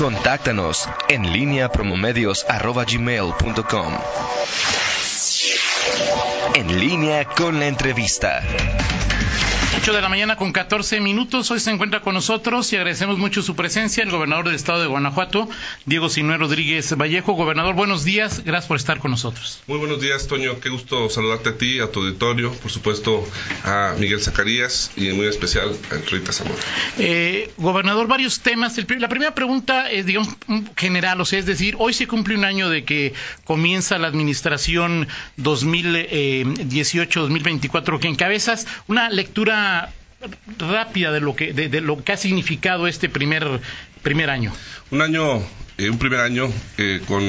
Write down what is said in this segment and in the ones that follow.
Contáctanos en línea promomedios.com. En línea con la entrevista. 8 de la mañana con 14 minutos. Hoy se encuentra con nosotros y agradecemos mucho su presencia el gobernador del estado de Guanajuato, Diego Sinué Rodríguez Vallejo. Gobernador, buenos días. Gracias por estar con nosotros. Muy buenos días, Toño. Qué gusto saludarte a ti, a tu auditorio, por supuesto a Miguel Zacarías y en muy especial a Rita Zamora. Eh, gobernador, varios temas. la primera pregunta es, digamos, general, o sea, es decir, hoy se cumple un año de que comienza la administración 2018-2024 que encabezas. Una lectura rápida de lo que de, lo que ha significado este primer primer año. Un año eh, un primer año eh, con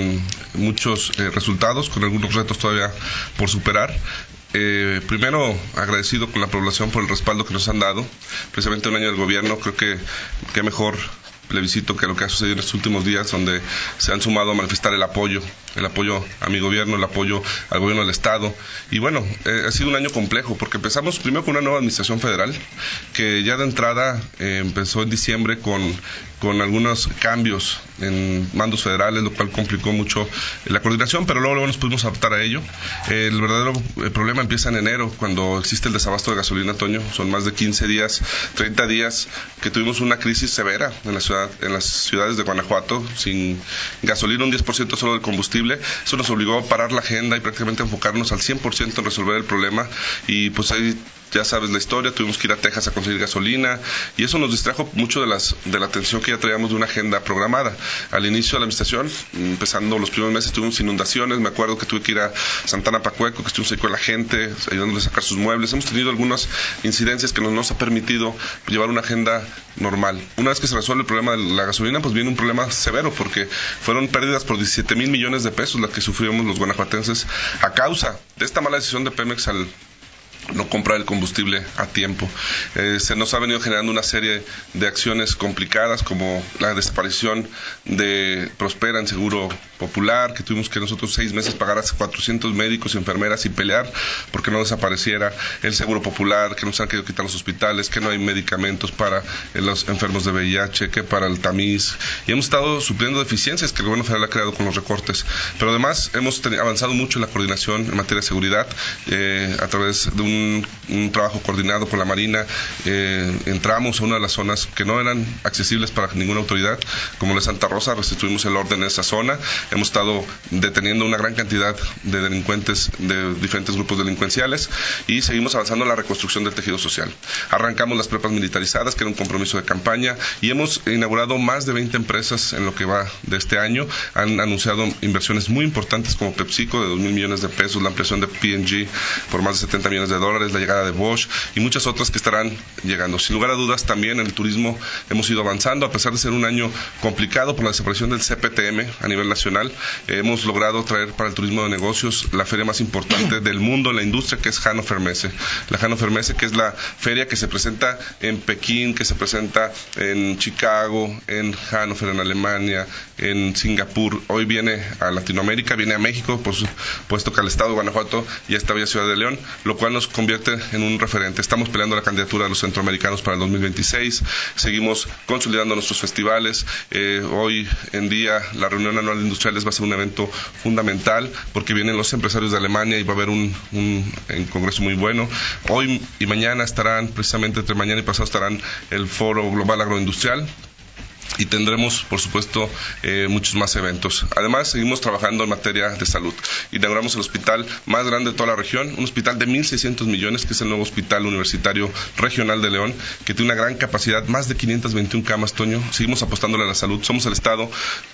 muchos eh, resultados, con algunos retos todavía por superar. primero, agradecido con la población por el respaldo que nos han dado. Precisamente un año del gobierno, creo que qué mejor plebiscito que lo que ha sucedido en estos últimos días, donde se han sumado a manifestar el apoyo, el apoyo a mi gobierno, el apoyo al gobierno del Estado. Y bueno, eh, ha sido un año complejo, porque empezamos primero con una nueva administración federal, que ya de entrada eh, empezó en diciembre con, con algunos cambios en mandos federales, lo cual complicó mucho la coordinación, pero luego, luego nos pudimos adaptar a ello. el verdadero eh, problema empieza en enero, cuando existe el desabasto de gasolina, Toño. Son más de 15 días, 30 días que tuvimos una crisis severa en la ciudad en las ciudades de Guanajuato, sin gasolina, un 10% solo del combustible. Eso nos obligó a parar la agenda y prácticamente enfocarnos al 100% en resolver el problema. Y pues ahí ya sabes la historia, tuvimos que ir a Texas a conseguir gasolina y eso nos distrajo mucho de, las, de la atención que ya traíamos de una agenda programada. Al inicio de la administración, empezando los primeros meses, tuvimos inundaciones, me acuerdo que tuve que ir a Santana Pacueco, que estuvimos ahí con la gente, ayudándoles a sacar sus muebles. Hemos tenido algunas incidencias que nos, nos ha permitido llevar una agenda normal. Una vez que se resuelve el problema de la gasolina, pues viene un problema severo, porque fueron pérdidas por 17 mil millones de pesos las que sufrimos los guanajuatenses a causa de esta mala decisión de Pemex al no comprar el combustible a tiempo. Eh, se nos ha venido generando una serie de acciones complicadas como la desaparición de Prospera en Seguro Popular, que tuvimos que nosotros seis meses pagar a 400 médicos y enfermeras y pelear porque no desapareciera el Seguro Popular, que nos han querido quitar los hospitales, que no hay medicamentos para eh, los enfermos de VIH, que para el tamiz. Y hemos estado supliendo deficiencias que el gobierno federal ha creado con los recortes. Pero además hemos avanzado mucho en la coordinación en materia de seguridad eh, a través de un un, trabajo coordinado con la Marina. Eh, entramos a una de las zonas que no eran accesibles para ninguna autoridad, como la Santa Rosa, restituimos el orden en esa zona. Hemos estado deteniendo una gran cantidad de delincuentes de diferentes grupos delincuenciales y seguimos avanzando en la reconstrucción del tejido social. Arrancamos las prepas militarizadas, que era un compromiso de campaña, y hemos inaugurado más de 20 empresas en lo que va de este año. Han anunciado inversiones muy importantes como PepsiCo de 2 mil millones de pesos, la ampliación de PNG por más de 70 millones de dólares, la llegada de Bosch y muchas otras que estarán llegando. Sin lugar a dudas, también en el turismo hemos ido avanzando, a pesar de ser un año complicado por la desaparición del CPTM a nivel nacional. hemos logrado traer para el turismo de negocios la feria más importante del mundo en la industria, que es Hannover Messe. La Hannover Messe, que es la feria que se presenta en Pekín, que se presenta en Chicago, en Hannover, en Alemania, en Singapur. Hoy viene a Latinoamérica, viene a México, por supuesto que al estado de Guanajuato y a esta bella ciudad de León, lo cual nos convierte en un referente. Estamos peleando la candidatura de los centroamericanos para el 2026, seguimos consolidando nuestros festivales. Eh, hoy en día la reunión anual de industriales va a ser un evento fundamental porque vienen los empresarios de Alemania y va a haber un, un, un congreso muy bueno. Hoy y mañana estarán, precisamente entre mañana y pasado estarán el Foro Global Agroindustrial y tendremos, por supuesto, eh, muchos más eventos. Además, seguimos trabajando en materia de salud. Inauguramos el hospital más grande de toda la región, un hospital de 1.600 millones, que es el nuevo Hospital Universitario Regional de León, que tiene una gran capacidad, más de 521 camas, Toño. Seguimos apostándole a la salud. Somos el Estado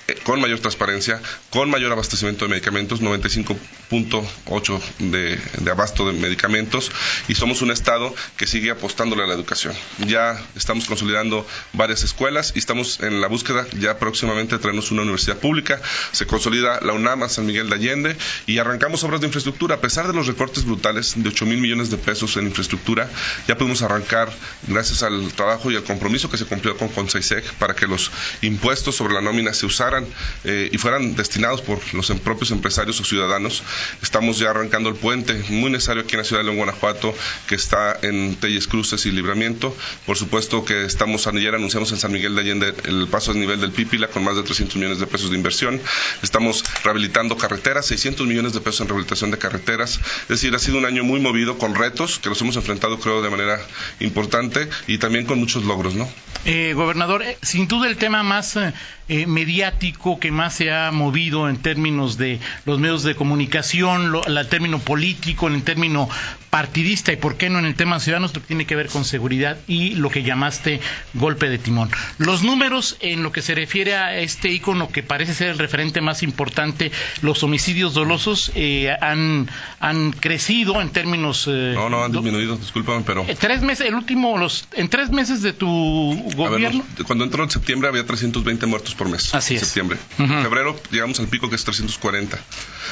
eh, con mayor transparencia, con mayor abastecimiento de medicamentos, 95.8 de, de abasto de medicamentos, y somos un Estado que sigue apostándole a la educación. Ya estamos consolidando varias escuelas y estamos en la búsqueda ya próximamente traernos una universidad pública. Se consolida la UNAM San Miguel de Allende y arrancamos obras de infraestructura. A pesar de los recortes brutales de 8 mil millones de pesos en infraestructura, ya pudimos arrancar gracias al trabajo y al compromiso que se cumplió con Conseisec para que los impuestos sobre la nómina se usaran eh, y fueran destinados por los em, propios empresarios o ciudadanos. Estamos ya arrancando el puente muy necesario aquí en la ciudad de Guanajuato, que está en Telles Cruces y Libramiento. Por supuesto que estamos, ayer anunciamos en San Miguel de Allende el el paso a nivel del Pípila con más de 300 millones de pesos de inversión. Estamos rehabilitando carreteras, 600 millones de pesos en rehabilitación de carreteras. Es decir, ha sido un año muy movido con retos que los hemos enfrentado, creo, de manera importante y también con muchos logros, ¿no? Eh, gobernador, eh, sin duda el tema más eh, eh, mediático que más se ha movido en términos de los medios de comunicación, lo, el término político, en el término partidista y por qué no en el tema que tiene que ver con seguridad y lo que llamaste golpe de timón. Los números en lo que se refiere a este icono que parece ser el referente más importante, los homicidios dolosos eh, han, han crecido en términos. Eh, no, no han disminuido, discúlpame, pero. Eh, tres meses, el último, los, en tres meses de tu gobierno. Ver, cuando entró en septiembre había 320 muertos por mes. Así es. Septiembre. Uh -huh. Febrero llegamos al pico que es 340.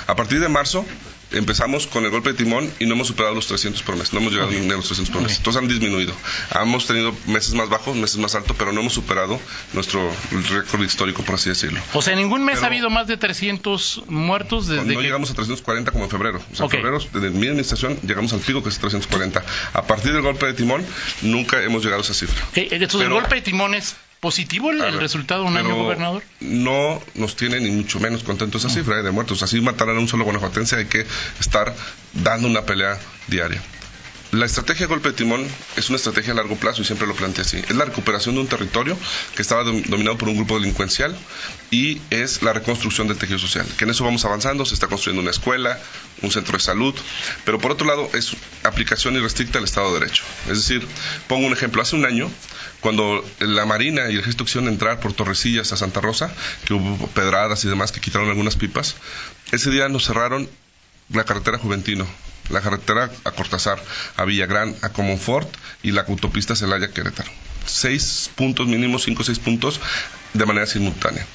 A partir de marzo empezamos con el golpe de timón y no hemos superado los 300 por mes. No hemos llegado okay. ni a los 300 por mes. Okay. Entonces han disminuido. Hemos tenido meses más bajos, meses más altos, pero no hemos superado nuestro récord histórico, por así decirlo. O sea, ningún mes pero, ha habido más de 300 muertos desde No que... llegamos a 340 como en febrero. O sea, Okay. en febrero, desde mi administración, llegamos al pico que es 340. A partir del golpe de timón, nunca hemos llegado a esa cifra. Entonces, Pero- el golpe de timón es positivo el, el resultado de un año, gobernador. No nos tiene ni mucho menos contento esa cifra de muertos. Así matar a un solo guanajuatense hay que estar dando una pelea diaria. La estrategia golpe de timón es una estrategia a largo plazo y siempre lo planteé así. Es la recuperación de un territorio que estaba dom- dominado por un grupo delincuencial y es la reconstrucción del tejido social. Que en eso vamos avanzando, se está construyendo una escuela, un centro de salud, pero por otro lado es aplicación irrestricta del Estado de Derecho. Es decir, pongo un ejemplo, hace un año cuando la Marina y el Ejército quisieron entrar por Torrecillas a Santa Rosa, que hubo pedradas y demás que quitaron algunas pipas, ese día nos cerraron la carretera Juventino, la carretera a Cortázar, a Villagrán, a Comonfort y la autopista Celaya Querétaro. Seis puntos mínimos, cinco o seis puntos de manera simultánea.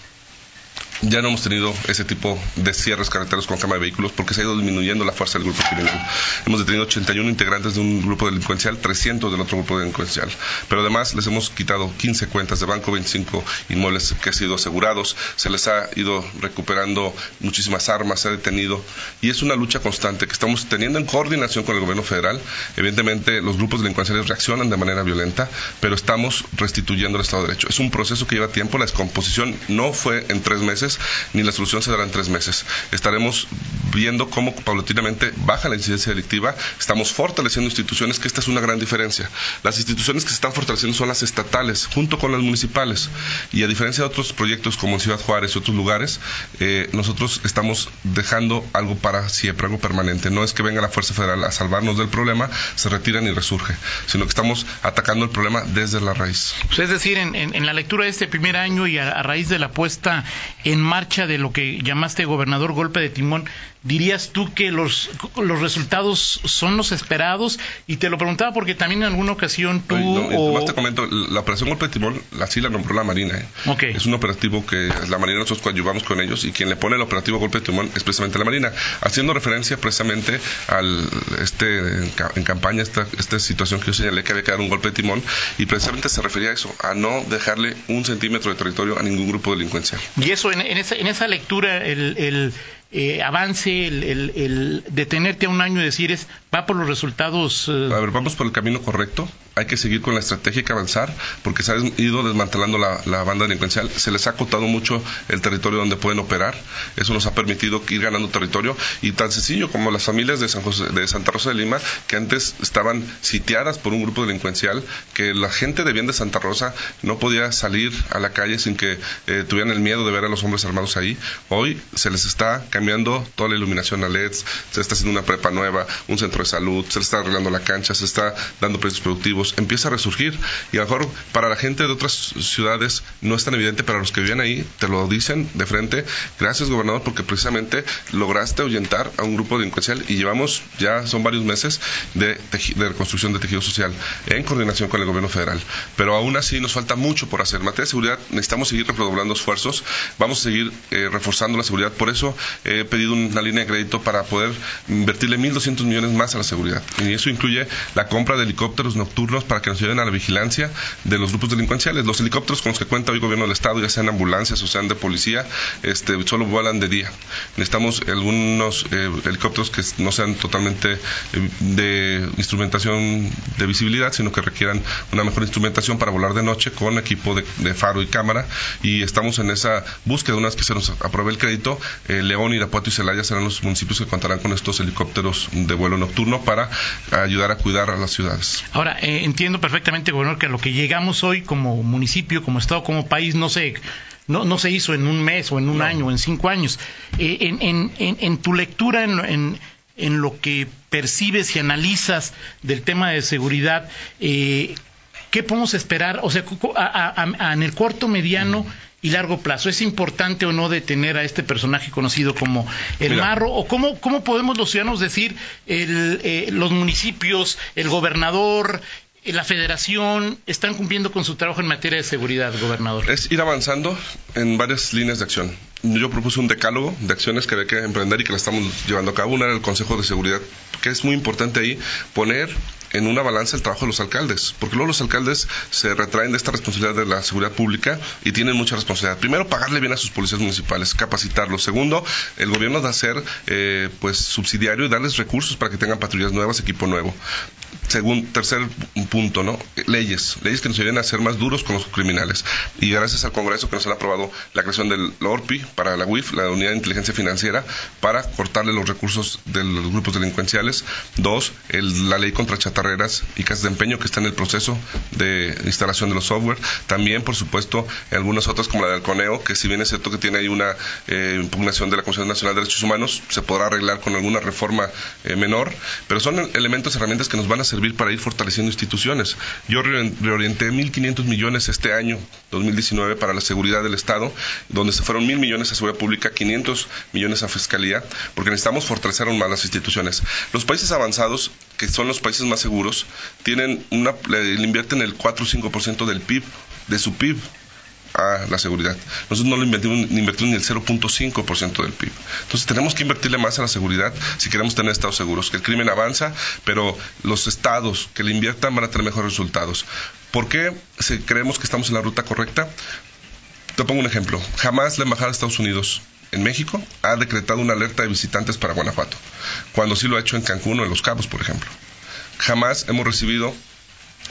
Ya no hemos tenido ese tipo de cierres carreteros con cama de vehículos porque se ha ido disminuyendo la fuerza del grupo criminal. Hemos detenido 81 integrantes de un grupo delincuencial, 300 del otro grupo delincuencial. Pero además les hemos quitado 15 cuentas de banco, 25 inmuebles que han sido asegurados, se les ha ido recuperando muchísimas armas, se ha detenido. Y es una lucha constante que estamos teniendo en coordinación con el gobierno federal. Evidentemente los grupos delincuenciales reaccionan de manera violenta, pero estamos restituyendo el Estado de Derecho. Es un proceso que lleva tiempo, la descomposición no fue en tres meses, ni la solución se dará en tres meses. Estaremos viendo cómo paulatinamente baja la incidencia delictiva, estamos fortaleciendo instituciones, que esta es una gran diferencia. Las instituciones que se están fortaleciendo son las estatales, junto con las municipales. Y a diferencia de otros proyectos como en Ciudad Juárez y otros lugares, eh, nosotros estamos dejando algo para siempre, algo permanente. No es que venga la Fuerza Federal a salvarnos del problema, se retiran y resurge, sino que estamos atacando el problema desde la raíz. Pues es decir, en, en- en la lectura de este primer año y a, a raíz de la puesta en marcha de lo que llamaste gobernador golpe de timón, dirías tú que los, los resultados son los esperados? Y te lo preguntaba porque también en alguna ocasión tú... No, o- te comento, la operación Golpe de Timón, así la nombró la Marina. ¿eh? Ok. Es un operativo que la Marina nosotros coadyuvamos con ellos y quien le pone el operativo Golpe de Timón es precisamente la Marina, haciendo referencia precisamente al este en, en campaña, esta, esta situación que yo señalé que había que dar un golpe de timón y precisamente se refería a eso, a no dejarle un centímetro de territorio a ningún grupo delincuencial. Y eso, en, en esa, en esa lectura, el, el, eh, avance, el, el, detenerte a un año y decir es, va por los resultados... eh, A ver, vamos por el camino correcto. Hay que seguir con la estrategia que avanzar, porque se ha ido desmantelando la, la banda delincuencial. Se les ha acotado mucho el territorio donde pueden operar. Eso nos ha permitido ir ganando territorio. Y tan sencillo como las familias de, San de Santa Rosa de Lima, que antes estaban sitiadas por un grupo delincuencial, que la gente de bien de Santa Rosa no podía salir a la calle sin que eh, tuvieran el miedo de ver a los hombres armados ahí. Hoy se les está cambiando toda la iluminación a LEDs, se está haciendo una prepa nueva, un centro de salud, se está arreglando la cancha, se está dando precios productivos, empieza a resurgir. Y a lo mejor para la gente de otras ciudades no es tan evidente, pero a los que viven ahí te lo dicen de frente, gracias gobernador porque precisamente lograste ahuyentar a un grupo delincuencial y llevamos ya son varios meses de, de reconstrucción de tejido social en coordinación con el gobierno federal, pero aún así nos falta mucho por hacer. En materia de seguridad necesitamos seguir redoblando esfuerzos, vamos a seguir eh, reforzando la seguridad, por eso he pedido una línea de crédito para poder invertirle 1.200 millones más a la seguridad. Y eso incluye la compra de helicópteros nocturnos para que nos ayuden a la vigilancia de los grupos delincuenciales. Los helicópteros con los que cuenta hoy el gobierno del Estado, ya sean ambulancias o sean de policía, este, solo vuelan de día. Necesitamos algunos eh, helicópteros que no sean totalmente eh, de instrumentación de visibilidad, sino que requieran una mejor instrumentación para volar de noche con equipo de, faro y cámara. Y estamos en esa búsqueda. Una vez que se nos apruebe el crédito, eh, León, Irapuato y Celaya serán los municipios que contarán con estos helicópteros de vuelo nocturno para ayudar a cuidar a las ciudades. Ahora, entiendo perfectamente, gobernador, que lo que llegamos hoy como municipio, como Estado, como país, no se, no, no se hizo en un mes o en un año o en cinco años. en, en, en, tu lectura, en, en lo que percibes y analizas del tema de seguridad, eh, ¿qué podemos esperar? O sea, en el corto, mediano y largo plazo, ¿es importante o no detener a este personaje conocido como el Marro? ¿O cómo, cómo podemos los ciudadanos decir, el, eh, los municipios, el gobernador, eh, la federación están cumpliendo con su trabajo en materia de seguridad, gobernador? Es ir avanzando en varias líneas de acción. Yo propuse un decálogo de acciones que había que emprender y que la estamos llevando a cabo. Una era el Consejo de Seguridad, que es muy importante ahí poner en una balanza el trabajo de los alcaldes, porque luego los alcaldes se retraen de esta responsabilidad de la seguridad pública y tienen mucha responsabilidad. Primero, pagarle bien a sus policías municipales, capacitarlos. Segundo, el gobierno de ser eh, pues subsidiario y darles recursos para que tengan patrullas nuevas, equipo nuevo. Según, tercer punto, ¿no? Leyes. Leyes que nos ayuden a ser más duros con los criminales. Y gracias al Congreso que nos han aprobado la creación del ORPI para la UIF, la Unidad de Inteligencia Financiera, para cortarle los recursos de los grupos delincuenciales. Dos, la ley contra chatarreras y casas de empeño que está en el proceso de instalación de los software. También, por supuesto, algunas otras como la del CONEO, que si bien es cierto que tiene ahí una eh, impugnación de la Comisión Nacional de Derechos Humanos, se podrá arreglar con alguna reforma eh, menor, pero son elementos, herramientas que nos van a servir para ir fortaleciendo instituciones. Yo reorienté 1.500 millones este año, 2019, para la seguridad del Estado, donde se fueron 1.000 millones a seguridad pública, 500 millones a fiscalía, porque necesitamos fortalecer aún más las instituciones. Los países avanzados, que son los países más seguros, tienen le invierten el 4 o 5% del PIB, de su PIB a la seguridad. Nosotros no lo invertimos, ni invertimos ni el 0.5% del PIB. Entonces tenemos que invertirle más a la seguridad si queremos tener estados seguros. Que el crimen avanza, pero los estados que le inviertan van a tener mejores resultados. ¿Por qué creemos que estamos en la ruta correcta? Te pongo un ejemplo. Jamás la Embajada de Estados Unidos en México ha decretado una alerta de visitantes para Guanajuato, cuando sí lo ha hecho en Cancún o en Los Cabos, por ejemplo. Jamás hemos recibido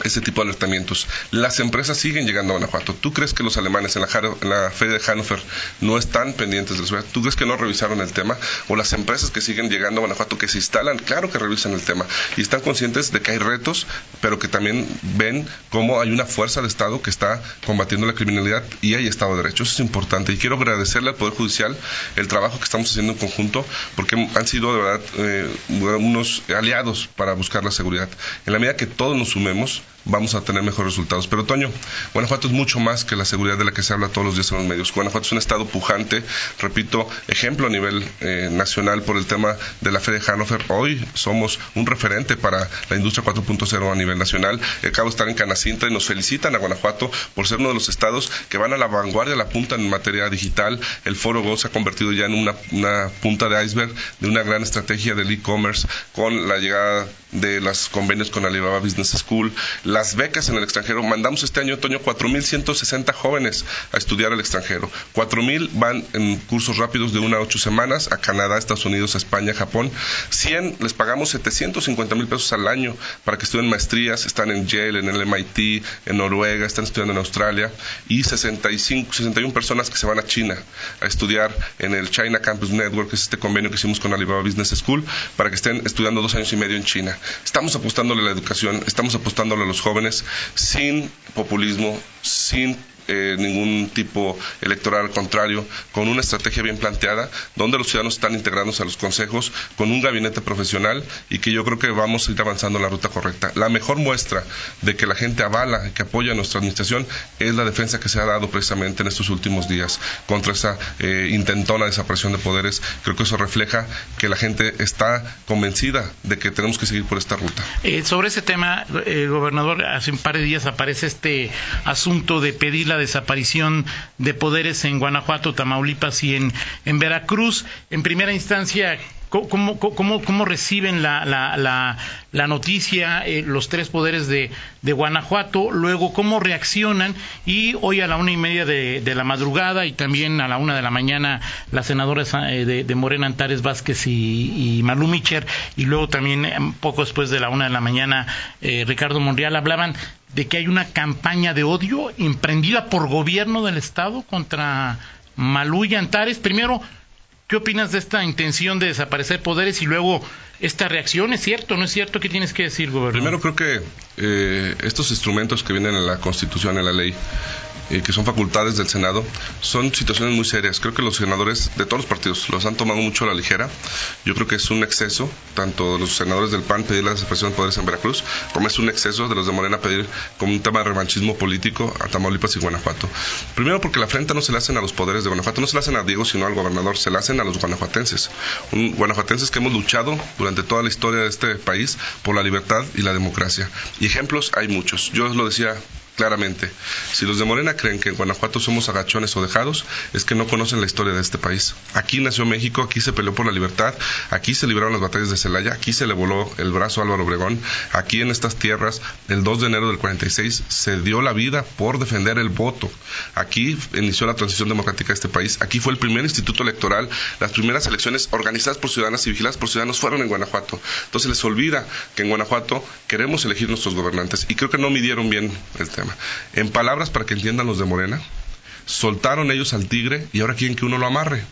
ese tipo de alertamientos. Las empresas siguen llegando a Guanajuato. ¿Tú crees que los alemanes en la, en la feria de Hannover no están pendientes de la seguridad? ¿Tú crees que no revisaron el tema? ¿O las empresas que siguen llegando a Guanajuato, que se instalan, claro que revisan el tema y están conscientes de que hay retos, pero que también ven cómo hay una fuerza de Estado que está combatiendo la criminalidad y hay Estado de Derecho. Eso es importante. Y quiero agradecerle al Poder Judicial el trabajo que estamos haciendo en conjunto, porque han sido de verdad eh, unos aliados para buscar la seguridad. En la medida que todos nos sumemos, vamos a tener mejores resultados. Pero Toño, Guanajuato es mucho más que la seguridad de la que se habla todos los días en los medios. Guanajuato es un estado pujante, repito, ejemplo a nivel eh, nacional por el tema de la Feria de Hannover. Hoy somos un referente para la industria 4.0 a nivel nacional. Acabo de estar en Canacinta y nos felicitan a Guanajuato por ser uno de los estados que van a la vanguardia, a la punta en materia digital. El Foro Go se ha convertido ya en una punta de iceberg de una gran estrategia del e-commerce con la llegada de los convenios con Alibaba Business School, las becas en el extranjero. Mandamos este año, otoño, 4.160 jóvenes a estudiar al extranjero. 4.000 van en cursos rápidos de una a ocho semanas a Canadá, Estados Unidos, España, Japón. 100 les pagamos 750 mil pesos al año para que estudien maestrías. Están en Yale, en el MIT, en Noruega, están estudiando en Australia. Y 65, 61 personas que se van a China a estudiar en el China Campus Network, que es este convenio que hicimos con Alibaba Business School, para que estén estudiando dos años y medio en China. Estamos apostándole a la educación, estamos apostándole a los jóvenes sin populismo, sin eh, ningún tipo electoral, al contrario, con una estrategia bien planteada, donde los ciudadanos están integrándose a los consejos, con un gabinete profesional y que yo creo que vamos a ir avanzando en la ruta correcta. La mejor muestra de que la gente avala, que apoya a nuestra administración, es la defensa que se ha dado precisamente en estos últimos días contra esa eh, intentona desaparición de poderes. Creo que eso refleja que la gente está convencida de que tenemos que seguir por esta ruta. Eh, sobre ese tema, gobernador, hace un par de días aparece este asunto de pedir la desaparición de poderes en Guanajuato, Tamaulipas y en, en Veracruz. En primera instancia, ¿Cómo, cómo, cómo reciben la, la, la, noticia eh, los tres poderes de, de, Guanajuato? Luego, ¿cómo reaccionan? Y hoy a la una y media de, de la madrugada y también a la una de la mañana las senadoras eh, de, Morena Antares Vázquez y, y Malú Micher y luego también eh, poco después de la una de la mañana Ricardo Monreal hablaban de que hay una campaña de odio emprendida por gobierno del Estado contra Malú y Antares. Primero, ¿Qué opinas de esta intención de desaparecer poderes y luego esta reacción? ¿Es cierto no es cierto? ¿Qué tienes que decir, gobernador? Primero creo que eh, estos instrumentos que vienen en la Constitución, en la ley, eh, que son facultades del Senado, son situaciones muy serias. Creo que los senadores de todos los partidos los han tomado mucho a la ligera. Yo creo que es un exceso, tanto los senadores del PAN pedir la desaparición de poderes en Veracruz, como es un exceso de los de Morena pedir como un tema de revanchismo político a Tamaulipas y Guanajuato. Primero porque la afrenta no se le hacen a los poderes de Guanajuato, no se le hacen a Diego, sino al gobernador, se le hacen a los guanajuatenses. Un, guanajuatenses que hemos luchado durante toda la historia de este país por la libertad y la democracia. Y ejemplos hay muchos. Yo lo decía claramente. Si los de Morena creen que en Guanajuato somos agachones o dejados, es que no conocen la historia de este país. Aquí nació México, aquí se peleó por la libertad, aquí se libraron las batallas de Celaya, aquí se le voló el brazo a Álvaro Obregón, aquí en estas tierras, el 2 de enero del 46, se dio la vida por defender el voto. Aquí inició la transición democrática de este país, aquí fue el primer instituto electoral, las primeras elecciones organizadas por ciudadanas y vigiladas por ciudadanos fueron en Guanajuato. Entonces les olvida que en Guanajuato queremos elegir nuestros gobernantes y creo que no midieron bien el tema. En palabras para que entiendan los de Morena, soltaron ellos al tigre y ahora quieren que uno lo amarre.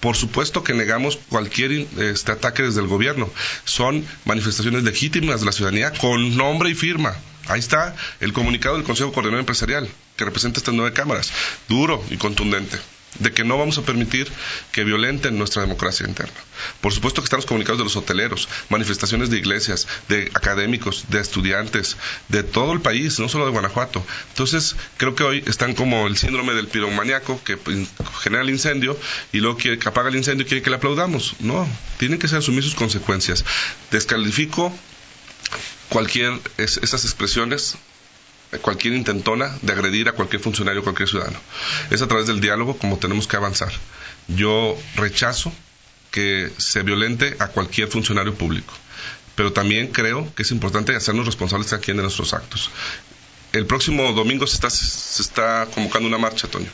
Por supuesto que negamos cualquier este, ataque desde el gobierno. Son manifestaciones legítimas de la ciudadanía con nombre y firma. Ahí está el comunicado del Consejo Coordinador Empresarial, que representa estas nueve cámaras. Duro y contundente de que no vamos a permitir que violenten nuestra democracia interna. Por supuesto que están los comunicados de los hoteleros, manifestaciones de iglesias, de académicos, de estudiantes, de todo el país, no solo de Guanajuato. Entonces, creo que hoy están como el síndrome del piromaniaco que genera el incendio y luego quiere que apaga el incendio y quiere que le aplaudamos. No, tienen que asumir sus consecuencias. Descalifico cualquier esas expresiones cualquier intentona de agredir a cualquier funcionario, cualquier ciudadano. Es a través del diálogo como tenemos que avanzar. Yo rechazo que se violente a cualquier funcionario público, pero también creo que es importante hacernos responsables aquí de nuestros actos. El próximo domingo se está, se está convocando una marcha, Toño.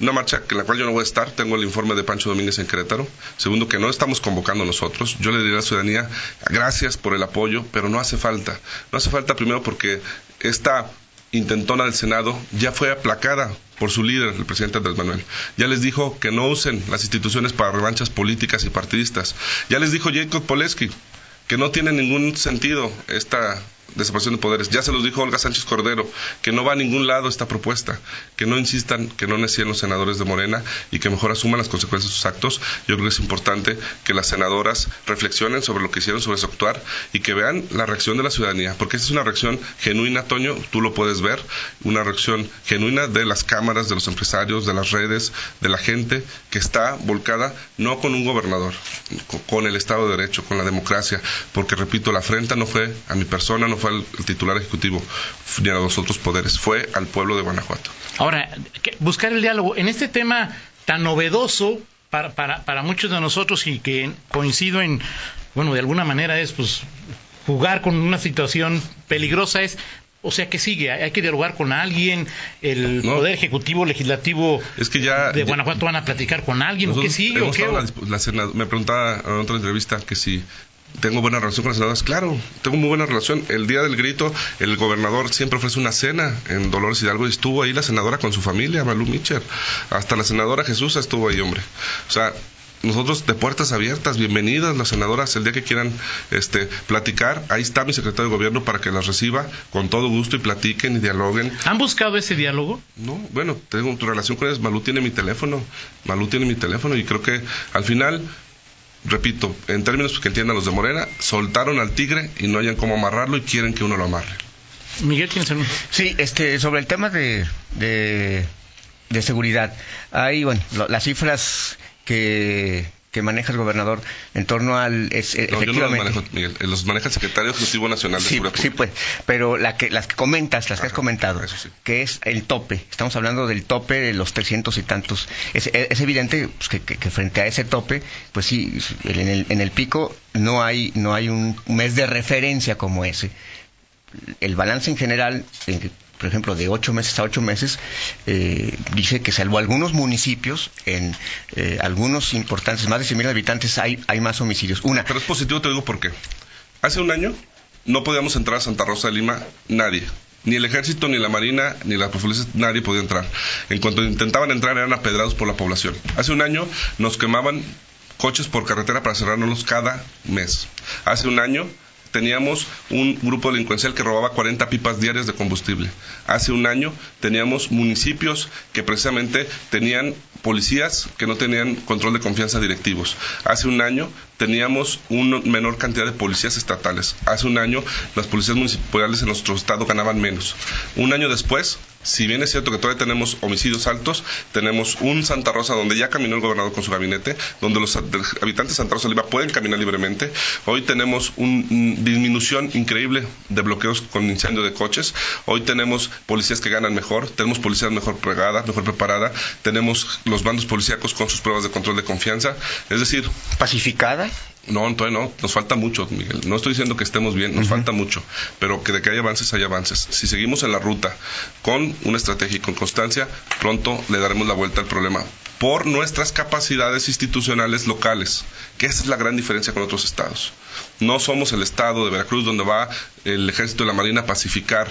Una marcha en la cual yo no voy a estar. Tengo el informe de Pancho Domínguez en Querétaro. Segundo, que no estamos convocando nosotros. Yo le diré a la ciudadanía, gracias por el apoyo, pero no hace falta. No hace falta primero porque esta intentona del Senado ya fue aplacada por su líder, el presidente Andrés Manuel. Ya les dijo que no usen las instituciones para revanchas políticas y partidistas. Ya les dijo Jacob Poleski que no tiene ningún sentido esta de separación de poderes. Ya se los dijo Olga Sánchez Cordero, que no va a ningún lado esta propuesta, que no insistan, que no necesiten los senadores de Morena y que mejor asuman las consecuencias de sus actos. Yo creo que es importante que las senadoras reflexionen sobre lo que hicieron, sobre su actuar y que vean la reacción de la ciudadanía, porque esa es una reacción genuina, Toño, tú lo puedes ver, una reacción genuina de las cámaras, de los empresarios, de las redes, de la gente que está volcada no con un gobernador, con el Estado de Derecho, con la democracia, porque repito, la afrenta no fue a mi persona, no fue al titular ejecutivo ni a los otros poderes, fue al pueblo de Guanajuato. Ahora, buscar el diálogo en este tema tan novedoso para, para, para muchos de nosotros y que coincido en, bueno, de alguna manera es pues jugar con una situación peligrosa es o sea, ¿qué sigue? ¿Hay que dialogar con alguien? ¿El Poder Ejecutivo, Legislativo es que ya, de Guanajuato van a platicar con alguien? ¿O qué sigue? ¿o qué? me preguntaba en otra entrevista que si tengo buena relación con las senadoras, claro, tengo muy buena relación. El día del grito, el gobernador siempre ofrece una cena en Dolores Hidalgo y estuvo ahí la senadora con su familia, Malú Mitcher. Hasta la senadora Jesús estuvo ahí, hombre. O sea, nosotros de puertas abiertas, bienvenidas las senadoras el día que quieran este platicar, ahí está mi secretario de gobierno para que las reciba con todo gusto y platiquen y dialoguen. ¿Han buscado ese diálogo? No, bueno, tengo tu relación con ellos, Malú tiene mi teléfono, Malú tiene mi teléfono y creo que al final repito, en términos que entiendan los de Morena, soltaron al tigre y no hayan cómo amarrarlo y quieren que uno lo amarre. Miguel, ¿tienes algo? Sí, este, sobre el tema de, de, seguridad. Hay, bueno, las cifras que que maneja el gobernador en torno al es, No, yo no los efectivamente manejo, Miguel. Eh, Los maneja el secretario ejecutivo nacional de sí, Seguridad sí pues pero la que las que comentas las que has comentado sí. que es el tope estamos hablando del tope de los 300 y tantos es, es evidente pues, que, que- que frente a ese tope pues sí en el, en el pico no hay no hay un mes de referencia como ese el balance en general, por ejemplo, de ocho meses a ocho meses, eh, dice que salvo algunos municipios, en eh, algunos importantes, más de 100.000 habitantes, hay, hay más homicidios. Una, Pero es positivo, te digo por qué. Hace un año no podíamos entrar a Santa Rosa de Lima nadie. Ni el ejército, ni la marina, ni las policías, nadie podía entrar. En cuanto intentaban entrar eran apedrados por la población. Hace un año nos quemaban coches por carretera para cerrarnos cada mes. Hace un año teníamos un grupo delincuencial que robaba 40 pipas diarias de combustible. Hace un año teníamos municipios que precisamente tenían policías que no tenían control de confianza directivos. Hace un año teníamos una menor cantidad de policías estatales. Hace un año las policías municipales en nuestro estado ganaban menos. Un año después, si bien es cierto que todavía tenemos homicidios altos, tenemos un Santa Rosa donde ya caminó el gobernador con su gabinete, donde los habitantes de Santa Rosa de Lima pueden caminar libremente. Hoy tenemos una disminución increíble de bloqueos con incendio de coches. Hoy tenemos policías que ganan mejor, tenemos policías mejor pregadas, mejor preparada, tenemos los bandos policíacos con sus pruebas de control de confianza. Es decir, pacificada. No, todavía no, nos falta mucho, Miguel. No estoy diciendo que estemos bien, nos falta mucho, pero que de que hay avances, hay avances. Si seguimos en la ruta con una estrategia y con constancia, pronto le daremos la vuelta al problema por nuestras capacidades institucionales locales, que esa es la gran diferencia con otros estados. No somos el estado de Veracruz donde va el ejército de la Marina a pacificar,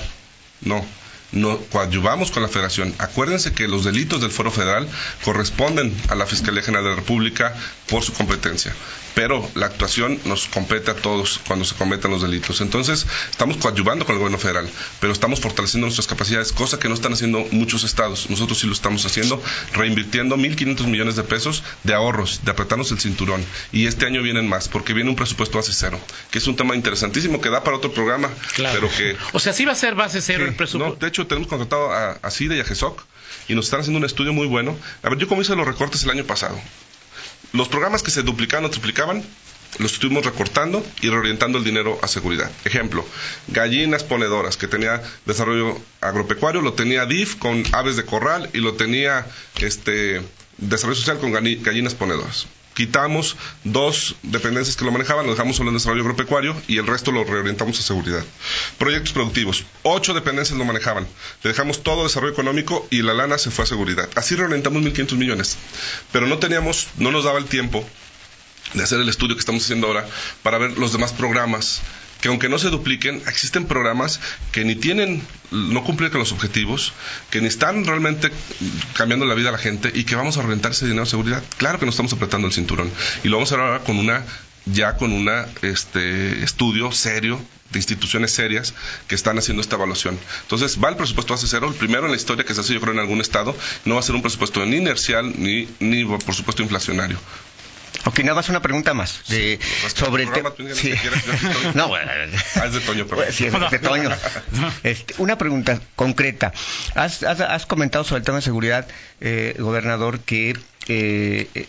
no no coadyuvamos con la federación. Acuérdense que los delitos del Foro Federal corresponden a la Fiscalía General de la República por su competencia, pero la actuación nos compete a todos cuando se cometen los delitos. Entonces, estamos coadyuvando con el gobierno federal, pero estamos fortaleciendo nuestras capacidades, cosa que no están haciendo muchos estados. Nosotros sí lo estamos haciendo, reinvirtiendo 1.500 millones de pesos de ahorros, de apretarnos el cinturón. Y este año vienen más, porque viene un presupuesto base cero, que es un tema interesantísimo que da para otro programa, Claro. pero que O sea, sí va a ser base cero el presupuesto. Hecho, tenemos contratado a, a CIDE y a GESOC y nos están haciendo un estudio muy bueno. A ver, yo como hice los recortes el año pasado. Los programas que se duplicaban o triplicaban, los estuvimos recortando y reorientando el dinero a seguridad. Ejemplo, gallinas ponedoras, que tenía desarrollo agropecuario, lo tenía DIF con aves de corral y lo tenía este desarrollo social con gallinas ponedoras. Quitamos dos dependencias que lo manejaban, lo dejamos solo en desarrollo agropecuario y el resto lo reorientamos a seguridad. Proyectos productivos, ocho dependencias lo manejaban. Le dejamos todo desarrollo económico y la lana se fue a seguridad. Así reorientamos 1.500 millones. Pero no teníamos, no nos daba el tiempo de hacer el estudio que estamos haciendo ahora para ver los demás programas que aunque no se dupliquen, existen programas que ni tienen, no cumplen con los objetivos, que ni están realmente cambiando la vida a la gente y que vamos a orientar ese dinero a seguridad. Claro que nos estamos apretando el cinturón y lo vamos a hacer ahora con una ya con un este, estudio serio de instituciones serias que están haciendo esta evaluación. Entonces, va el presupuesto base cero, el primero en la historia que se hace, yo creo, en algún estado. No va a ser un presupuesto ni inercial ni, ni por supuesto, inflacionario. Ok, nada más una pregunta más. De, Pues, sobre el tema. estoy. No, bueno. Ah, es de Toño. Sí, es de Toño. Este, una pregunta concreta. Has, has- has comentado sobre el tema de seguridad, eh, gobernador, que eh, eh,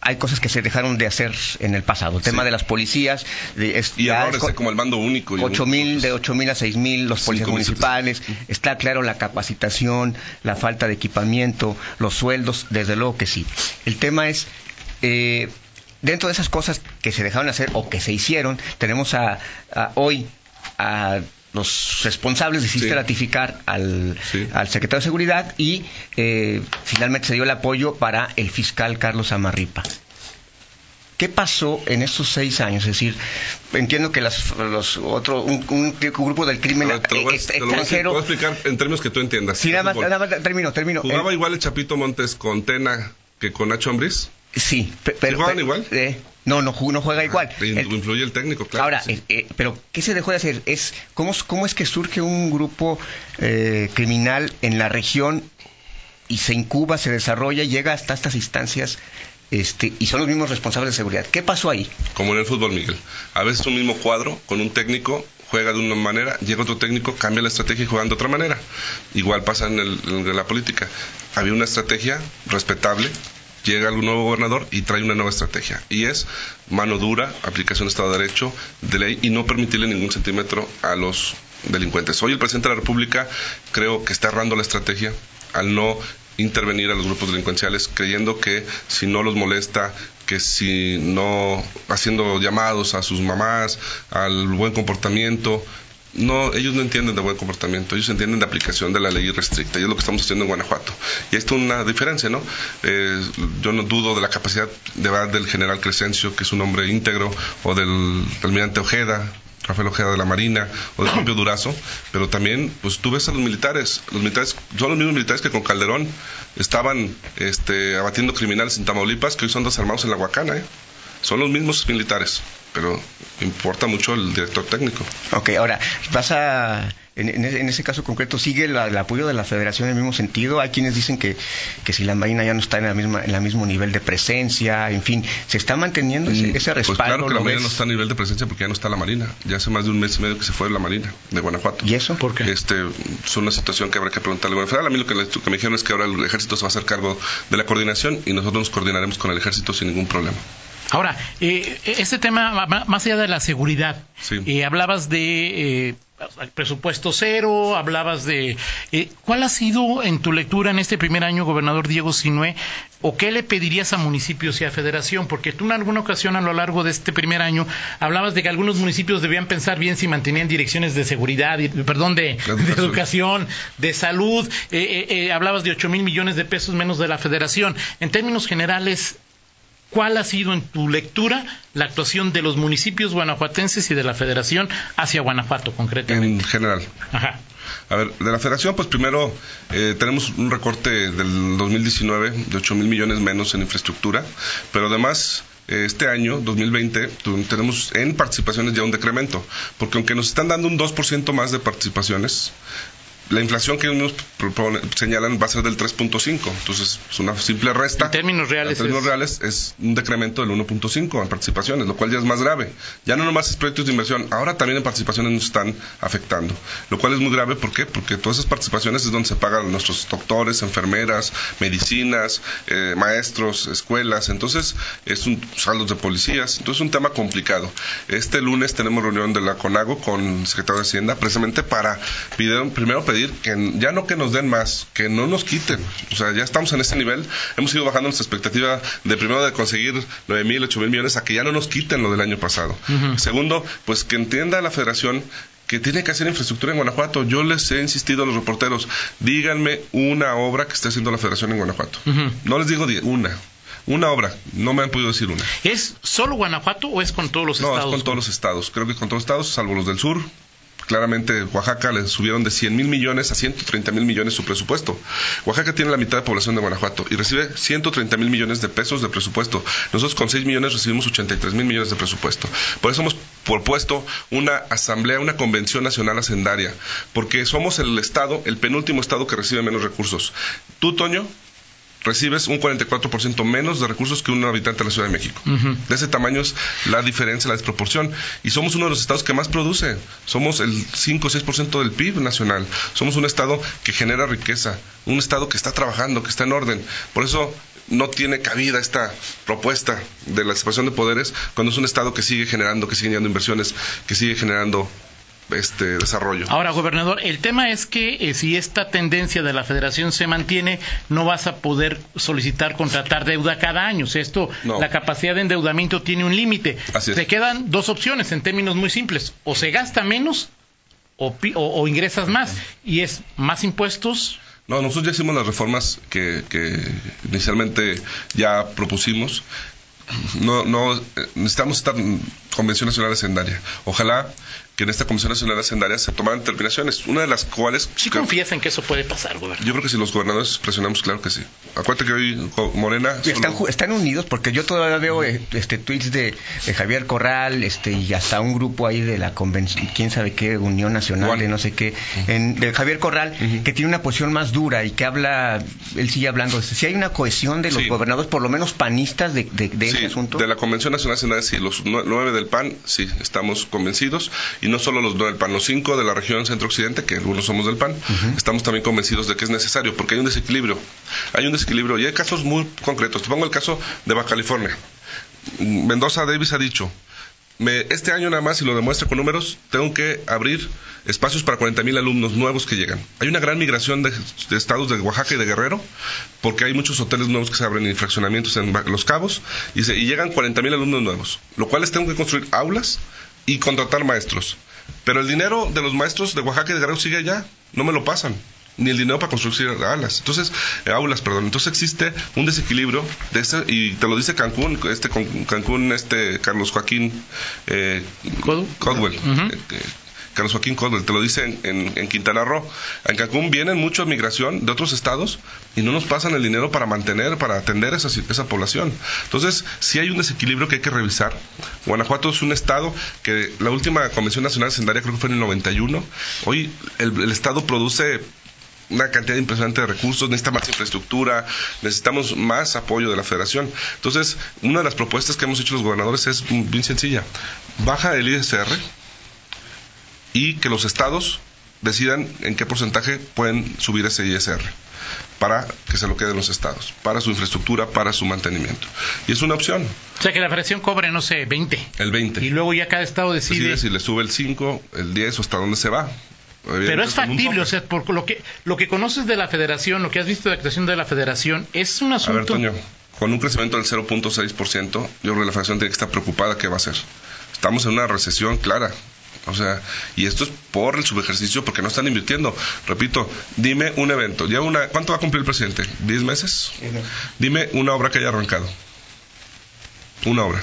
hay cosas que se dejaron de hacer en el pasado. El tema Sí. de las policías. De, es- Y ya errores, es co- eh, como el mando único. y ocho mil, de ocho mil a seis mil, los policías 5,000, municipales, está claro la capacitación, la falta de equipamiento, los sueldos, desde luego que sí. El tema es, eh, dentro de esas cosas que se dejaron hacer o que se hicieron, tenemos a, a hoy a los responsables de Sí. ratificar al, Sí. al secretario de Seguridad y eh, finalmente se dio el apoyo para el fiscal Carlos Amarripa. ¿Qué pasó en estos seis años? Es decir, entiendo que las, los otro, un, un grupo del crimen Te lo voy a- ex- te lo voy a extranjero. explicar en términos que tú entiendas. Sí, nada más, Fútbol. nada más, termino, termino. ¿Jugaba igual el Chapito Montes con Tena que con Nacho Ambriz? Sí, pe- pero. jugaban igual? eh, no, no, ju- no juega igual. Ah, El- influye el técnico, claro. Ahora, sí. eh, eh, pero ¿qué se dejó de hacer? Es ¿cómo, cómo es que surge un grupo eh, criminal en la región y se incuba, se desarrolla, llega hasta estas instancias este, y son los mismos responsables de seguridad? ¿Qué pasó ahí? Como en el fútbol, Miguel. A veces un mismo cuadro con un técnico juega de una manera, llega otro técnico, cambia la estrategia y juega de otra manera. Igual pasa en, el- en la política. Había una estrategia respetable llega el nuevo gobernador y trae una nueva estrategia. Y es mano dura, aplicación de Estado de Derecho, de ley y no permitirle ningún centímetro a los delincuentes. Hoy el presidente de la República creo que está errando la estrategia al no intervenir a los grupos delincuenciales creyendo que si no los molesta, que si no haciendo llamados a sus mamás, al buen comportamiento, no, ellos no entienden de buen comportamiento, ellos entienden de aplicación de la ley restricta, y es lo que estamos haciendo en Guanajuato. Y esto es una diferencia, ¿no? Eh, yo no dudo de la capacidad de verdad del general Crescencio, que es un hombre íntegro, o del almirante Ojeda, Rafael Ojeda de la Marina o del propio Durazo, pero también pues tú ves a los militares, los militares son los mismos militares que con Calderón estaban este, abatiendo criminales en Tamaulipas que hoy son desarmados en la Huacana, ¿eh? Son los mismos militares, pero importa mucho el director técnico. Ok, ahora, vas a en, ese caso concreto, ¿sigue el apoyo de la federación en el mismo sentido? Hay quienes dicen que, que si la Marina ya no está en el misma, en mismo nivel de presencia, en fin, ¿se está manteniendo ese, ese respaldo? Pues claro que la Marina no está a nivel de presencia porque ya no está la Marina. Ya hace más de un mes y medio que se fue la Marina de Guanajuato. ¿Y eso? ¿Por qué? Este, es una situación que habrá que preguntarle al gobierno federal. A mí lo que, me dijeron es que ahora el ejército se va a hacer cargo de la coordinación y nosotros nos coordinaremos con el ejército sin ningún problema. Ahora, eh, este tema, más allá de la seguridad, eh, hablabas de eh, presupuesto cero, hablabas de... Eh, ¿Cuál ha sido en tu lectura en este primer año, gobernador Diego Sinué, o qué le pedirías a municipios y a federación? Porque tú en alguna ocasión a lo largo de este primer año hablabas de que algunos municipios debían pensar bien si mantenían direcciones de seguridad, perdón, de, educación, de salud, eh, eh, hablabas de ocho mil millones de pesos menos de la federación. En términos generales, ¿Cuál ha sido en tu lectura la actuación de los municipios guanajuatenses y de la federación hacia Guanajuato concretamente? En general. Ajá. A ver, de la federación, pues primero eh, tenemos un recorte del 2019 de 8 mil millones menos en infraestructura, pero además eh, este año, 2020, tenemos en participaciones ya un decremento, porque aunque nos están dando un 2% más de participaciones, la inflación que unos señalan va a ser del 3.5, entonces es una simple resta. En términos reales. En términos reales es un decremento del 1.5 en participaciones, lo cual ya es más grave. Ya no nomás es proyectos de inversión, ahora también en participaciones nos están afectando, lo cual es muy grave, ¿por qué? Porque todas esas participaciones es donde se pagan nuestros doctores, enfermeras, medicinas, eh, maestros, escuelas, entonces es un saldos de policías, entonces es un tema complicado. Este lunes tenemos reunión de la CONAGO con el secretario de Hacienda precisamente para pedir, primero pedir que ya no que nos den más, que no nos quiten. O sea, ya estamos en ese nivel. Hemos ido bajando nuestra expectativa de primero de conseguir 9 mil, 8 mil millones a que ya no nos quiten lo del año pasado. Segundo, pues que entienda la federación que tiene que hacer infraestructura en Guanajuato. Yo les he insistido a los reporteros, díganme una obra que esté haciendo la federación en Guanajuato. No les digo una. Una obra, no me han podido decir una. ¿Es solo Guanajuato o es con todos los estados? No, es con todos los estados. Creo que con todos los estados, salvo los del sur, claramente Oaxaca le subieron de 100 mil millones a 130 mil millones su presupuesto. Oaxaca tiene la mitad de población de Guanajuato y recibe 130 mil millones de pesos de presupuesto. Nosotros con 6 millones recibimos 83 mil millones de presupuesto. Por eso hemos propuesto una asamblea, una convención nacional hacendaria, porque somos el estado, el penúltimo estado que recibe menos recursos. Tú, Toño, recibes un 44% menos de recursos que un habitante de la Ciudad de México. De ese tamaño es la diferencia, la desproporción. Y somos uno de los estados que más produce. Somos el 5 o 6% del PIB nacional. Somos un estado que genera riqueza, un estado que está trabajando, que está en orden. Por eso no tiene cabida esta propuesta de la separación de poderes cuando es un estado que sigue generando, que sigue generando inversiones, que sigue generando este desarrollo. Ahora, gobernador, el tema es que eh, si esta tendencia de la federación se mantiene, no vas a poder solicitar contratar deuda cada año. O sea, esto, la capacidad de endeudamiento tiene un límite. Se quedan dos opciones en términos muy simples. O se gasta menos o, o, ingresas más. Y es más impuestos, no, nosotros ya hicimos las reformas que, que, inicialmente ya propusimos. No, no, eh, necesitamos estar en Convención Nacional Hacendaria. Ojalá que en esta Comisión Nacional Hacendaria se tomaran determinaciones, una de las cuales... ¿Sí confías en que eso puede pasar, gobernador? Yo creo que si los gobernadores presionamos, claro que sí. Acuérdate que hoy Morena... Están, unidos porque yo todavía veo eh, este tweets de, Javier Corral este y hasta un grupo ahí de la convención, quién sabe qué, Unión Nacional, de no sé qué, en, de Javier Corral, que tiene una posición más dura y que habla, él sigue hablando, si hay una cohesión de los gobernadores, por lo menos panistas, de, de, ese asunto. de la Convención Nacional Hacendaria, sí, los nueve del PAN, sí, estamos convencidos y y no solo los del PAN, los cinco de la región centro-occidente, que algunos somos del PAN, estamos también convencidos de que es necesario, porque hay un desequilibrio, hay un desequilibrio y hay casos muy concretos. Te pongo el caso de Baja California. Mendoza Davis ha dicho, me, este año nada más, si lo demuestra con números, tengo que abrir espacios para 40 mil alumnos nuevos que llegan. Hay una gran migración de, estados de Oaxaca y de Guerrero, porque hay muchos hoteles nuevos que se abren y fraccionamientos en Los Cabos, y, se, y llegan 40 mil alumnos nuevos, lo cual es tengo que construir aulas y contratar maestros. Pero el dinero de los maestros de Oaxaca y de Guerrero sigue allá, no me lo pasan ni el dinero para construir aulas. Entonces, eh, aulas, perdón. Entonces existe un desequilibrio de ese, y te lo dice Cancún, este Cancún, este Carlos Joaquín eh, Codwell. Eh, Carlos Joaquín Codwell, te lo dice en, Quintana Roo. En Cancún vienen mucha migración de otros estados y no nos pasan el dinero para mantener, para atender esa, población. Entonces, si hay un desequilibrio que hay que revisar. Guanajuato es un estado que la última Convención Nacional Sendaria creo que fue en el 91. Hoy el estado produce una cantidad impresionante de recursos, necesita más infraestructura, necesitamos más apoyo de la federación. Entonces, una de las propuestas que hemos hecho los gobernadores es bien sencilla. Baja el ISR y que los estados decidan en qué porcentaje pueden subir ese ISR para que se lo queden los estados, para su infraestructura, para su mantenimiento. Y es una opción. O sea, que la federación cobre, no sé, 20. El 20. Y luego ya cada estado decide... decide si le sube el 5, el 10 o hasta dónde se va. Pero es factible, o sea, por lo que, lo que conoces de la federación, lo que has visto de la actuación de la federación, es un asunto... A ver, Toño, con un crecimiento del 0.6%, yo creo que la federación tiene que estar preocupada qué va a hacer. Estamos en una recesión clara. O sea, y esto es por el subejercicio porque no están invirtiendo. Repito, dime un evento. ¿Ya una, ¿Cuánto va a cumplir el presidente? ¿Diez meses? Dime una obra que haya arrancado. Una obra.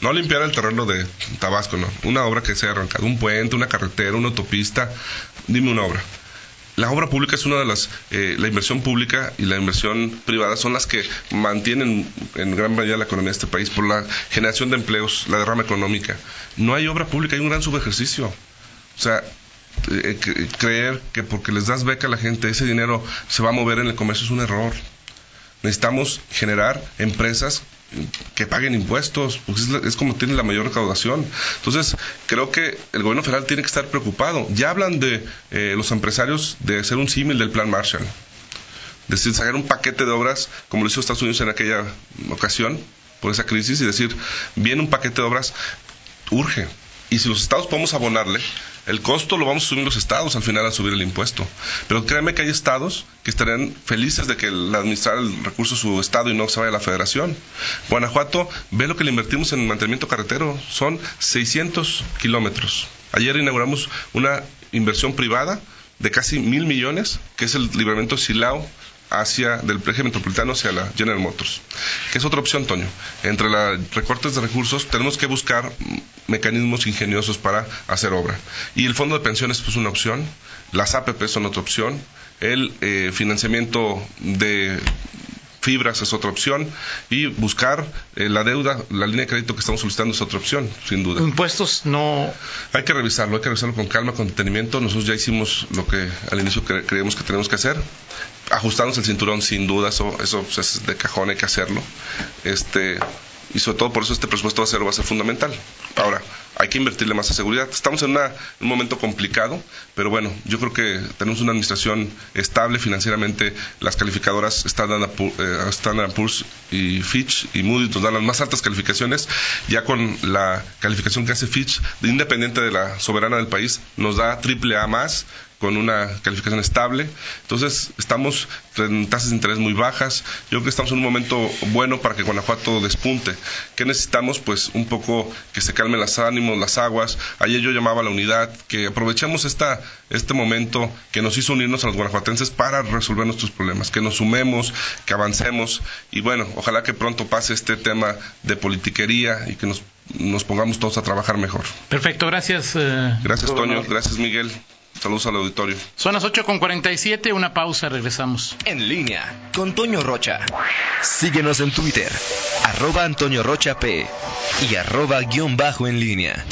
No limpiar el terreno de Tabasco, no. Una obra que se haya arrancado. Un puente, una carretera, una autopista. Dime una obra. La obra pública es una de las, eh, la inversión pública y la inversión privada son las que mantienen en gran medida la economía de este país por la generación de empleos, la derrama económica. No hay obra pública, hay un gran subejercicio. O sea, eh, creer que porque les das beca a la gente ese dinero se va a mover en el comercio es un error. Necesitamos generar empresas que paguen impuestos, pues es, como tiene la mayor recaudación. Entonces, creo que el gobierno federal tiene que estar preocupado. Ya hablan de eh, los empresarios de hacer un símil del plan Marshall, de sacar un paquete de obras, como lo hizo Estados Unidos en aquella ocasión, por esa crisis, y decir, viene un paquete de obras, urge. Y si los estados podemos abonarle, el costo lo vamos a subir los estados al final a subir el impuesto. Pero créeme que hay estados que estarían felices de que el administrar el recurso su estado y no se vaya a la federación. Guanajuato, ve lo que le invertimos en mantenimiento carretero, son 600 kilómetros. Ayer inauguramos una inversión privada de casi mil millones, que es el libramiento Silao hacia del eje metropolitano hacia la General Motors. Que es otra opción, Toño. Entre los recortes de recursos tenemos que buscar mecanismos ingeniosos para hacer obra. Y el fondo de pensiones es pues, una opción, las APP son otra opción, el eh, financiamiento de fibras es otra opción y buscar eh, la deuda, la línea de crédito que estamos solicitando es otra opción, sin duda. Impuestos no. Hay que revisarlo, hay que revisarlo con calma, con detenimiento. Nosotros ya hicimos lo que al inicio creíamos que tenemos que hacer. Ajustarnos el cinturón, sin duda, eso, eso pues, es de cajón, hay que hacerlo. Este, y sobre todo por eso este presupuesto va a ser, va a ser fundamental. Ahora, hay que invertirle más a seguridad. Estamos en, un momento complicado, pero bueno, yo creo que tenemos una administración estable financieramente. Las calificadoras Standard, eh, Standard Poor's y Fitch y Moody's nos dan las más altas calificaciones. Ya con la calificación que hace Fitch, independiente de la soberana del país, nos da triple A más con una calificación estable. Entonces, estamos en tasas de interés muy bajas. Yo creo que estamos en un momento bueno para que Guanajuato despunte. ¿Qué necesitamos? Pues un poco que se calmen los ánimos, las aguas. Ayer yo llamaba a la unidad, que aprovechemos esta, este momento que nos hizo unirnos a los guanajuatenses para resolver nuestros problemas, que nos sumemos, que avancemos. Y bueno, ojalá que pronto pase este tema de politiquería y que nos, nos pongamos todos a trabajar mejor. Perfecto, gracias. Eh, gracias, Toño. Gracias, Miguel. Saludos al auditorio. Son las 8 con 47, una pausa, regresamos. En línea con Toño Rocha. Síguenos en Twitter, arroba Antonio Rocha P y arroba guion bajo en línea.